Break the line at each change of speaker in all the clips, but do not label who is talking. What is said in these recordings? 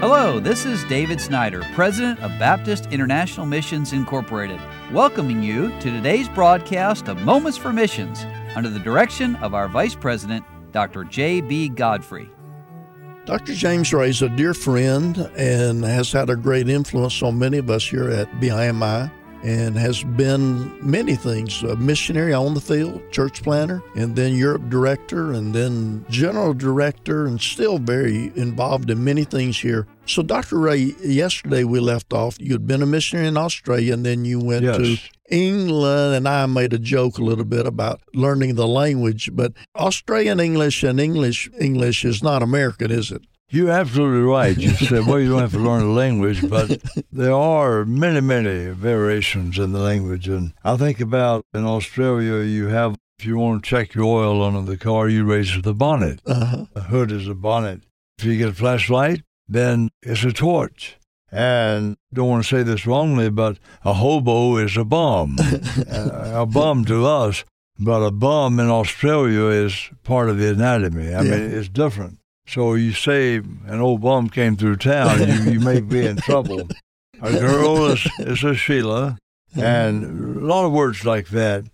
Hello, this is David Snyder, President of Baptist International Missions Incorporated, welcoming you to today's broadcast of Moments for Missions under the direction of our Vice President, Dr. J.B. Godfrey.
Dr. James Ray is a dear friend and has had a great influence on many of us here at BIMI and has been many things a missionary on the field, church planter, and then Europe director, and then general director, and still very involved in many things here. So, Dr. Ray, yesterday we left off. You'd been a missionary in Australia, and then you went
yes.
to England, and I made a joke a little bit about learning the language, but Australian English and English English is not American, is it?
You're absolutely right. You said, well, you don't have to learn the language, but there are many, many variations in the language. And I think about in Australia, you have, if you want to check your oil under the car, you raise the bonnet.
Uh-huh.
The hood is a bonnet. If you get a flashlight, then it's a torch. And don't want to say this wrongly, but a hobo is a bum. a bum to us, but a bum in Australia is part of the anatomy. I
Yeah.
mean, it's different. So you say an old bum came through town, you, you may be in trouble. A girl is, is a Sheila, and a lot of words like that.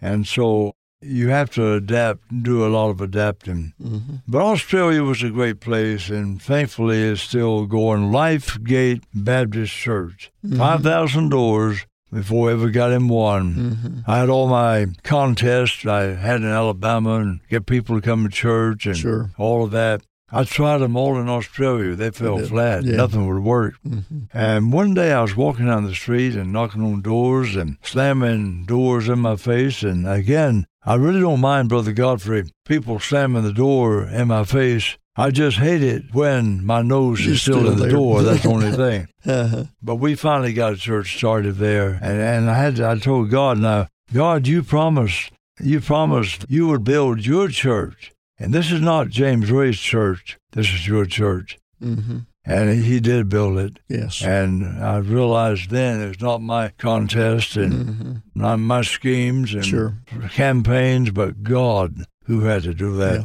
And so you have to adapt, do a lot of adapting.
Mm-hmm.
But Australia was a great place, and thankfully it's still going. Life Gate Baptist Church,
Mm-hmm.
5,000 doors before I ever got in one.
Mm-hmm.
I had all my contests I had in Alabama and get people to come to church and
Sure.
all of that. I tried them all in Australia. They fell flat.
Yeah.
Nothing would work.
Mm-hmm.
And one day I was walking down the street and knocking on doors and slamming doors in my face. And again, I really don't mind, Brother Godfrey, people slamming the door in my face. I just hate it when my nose
You're
is still,
still
in the
there.
door. That's the only thing.
Uh-huh.
But we finally got a church started there, and, and I had to, I told God, now God, you promised you promised you would build your church, and this is not James Ray's church. This is your church,
Mm-hmm.
and he did build it.
Yes.
And I realized then it's not my contest and
Mm-hmm.
not my schemes and
Sure.
campaigns, but God who had to do that.
Yeah.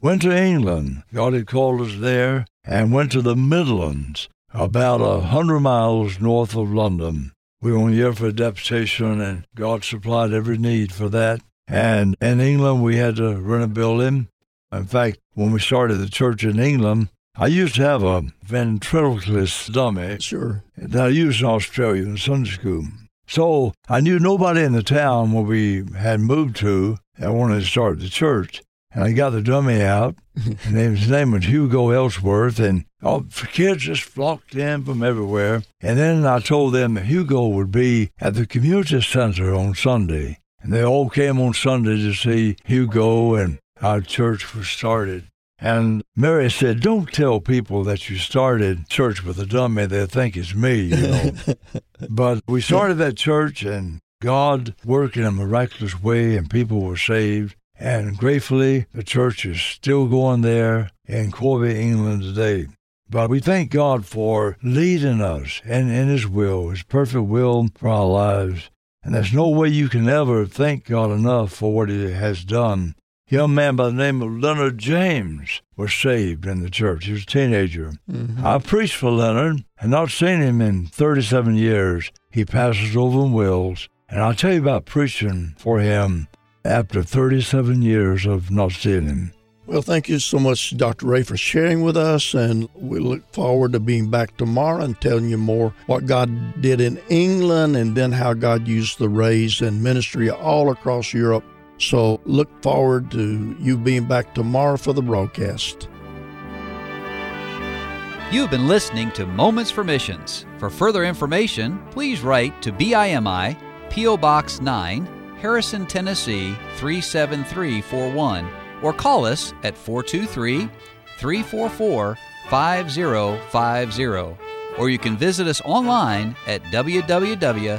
Went to England. God had called us there and went to the Midlands, about a hundred miles north of London. We were on here for adaptation, and God supplied every need for that. And in England, we had to rent a building. In fact, when we started the church in England, I used to have a ventriloquist dummy
Sure.
that I used in Australia in Sunday school. So I knew nobody in the town where we had moved to that wanted to start the church. And I got the dummy out, and his name was Hugo Ellsworth, and all the kids just flocked in from everywhere. And then I told them that Hugo would be at the community center on Sunday. And they all came on Sunday to see Hugo, and our church was started. And Mary said, Don't tell people that you started church with a dummy. They'll think it's me, you know. but we started that church, and God worked in a miraculous way, and people were saved. And gratefully, the church is still going there in Corby, England today. But we thank God for leading us and in His will, His perfect will for our lives. And there's no way you can ever thank God enough for what He has done. Young man by the name of Leonard James was saved in the church. He was a teenager.
Mm-hmm.
I preached for Leonard and not seen him in 37 years. He passes over in Wales. And I'll tell you about preaching for him after 37 years of not seeing him.
Well, thank you so much, Dr. Ray, for sharing with us. And we look forward to being back tomorrow and telling you more what God did in England and then how God used the Rays and ministry all across Europe. So look forward to you being back tomorrow for the broadcast.
You've been listening to Moments for Missions. For further information, please write to BIMI, P.O. Box 9, Harrison, Tennessee 37341, or call us at 423 344 5050. Or you can visit us online at www.bimi.org.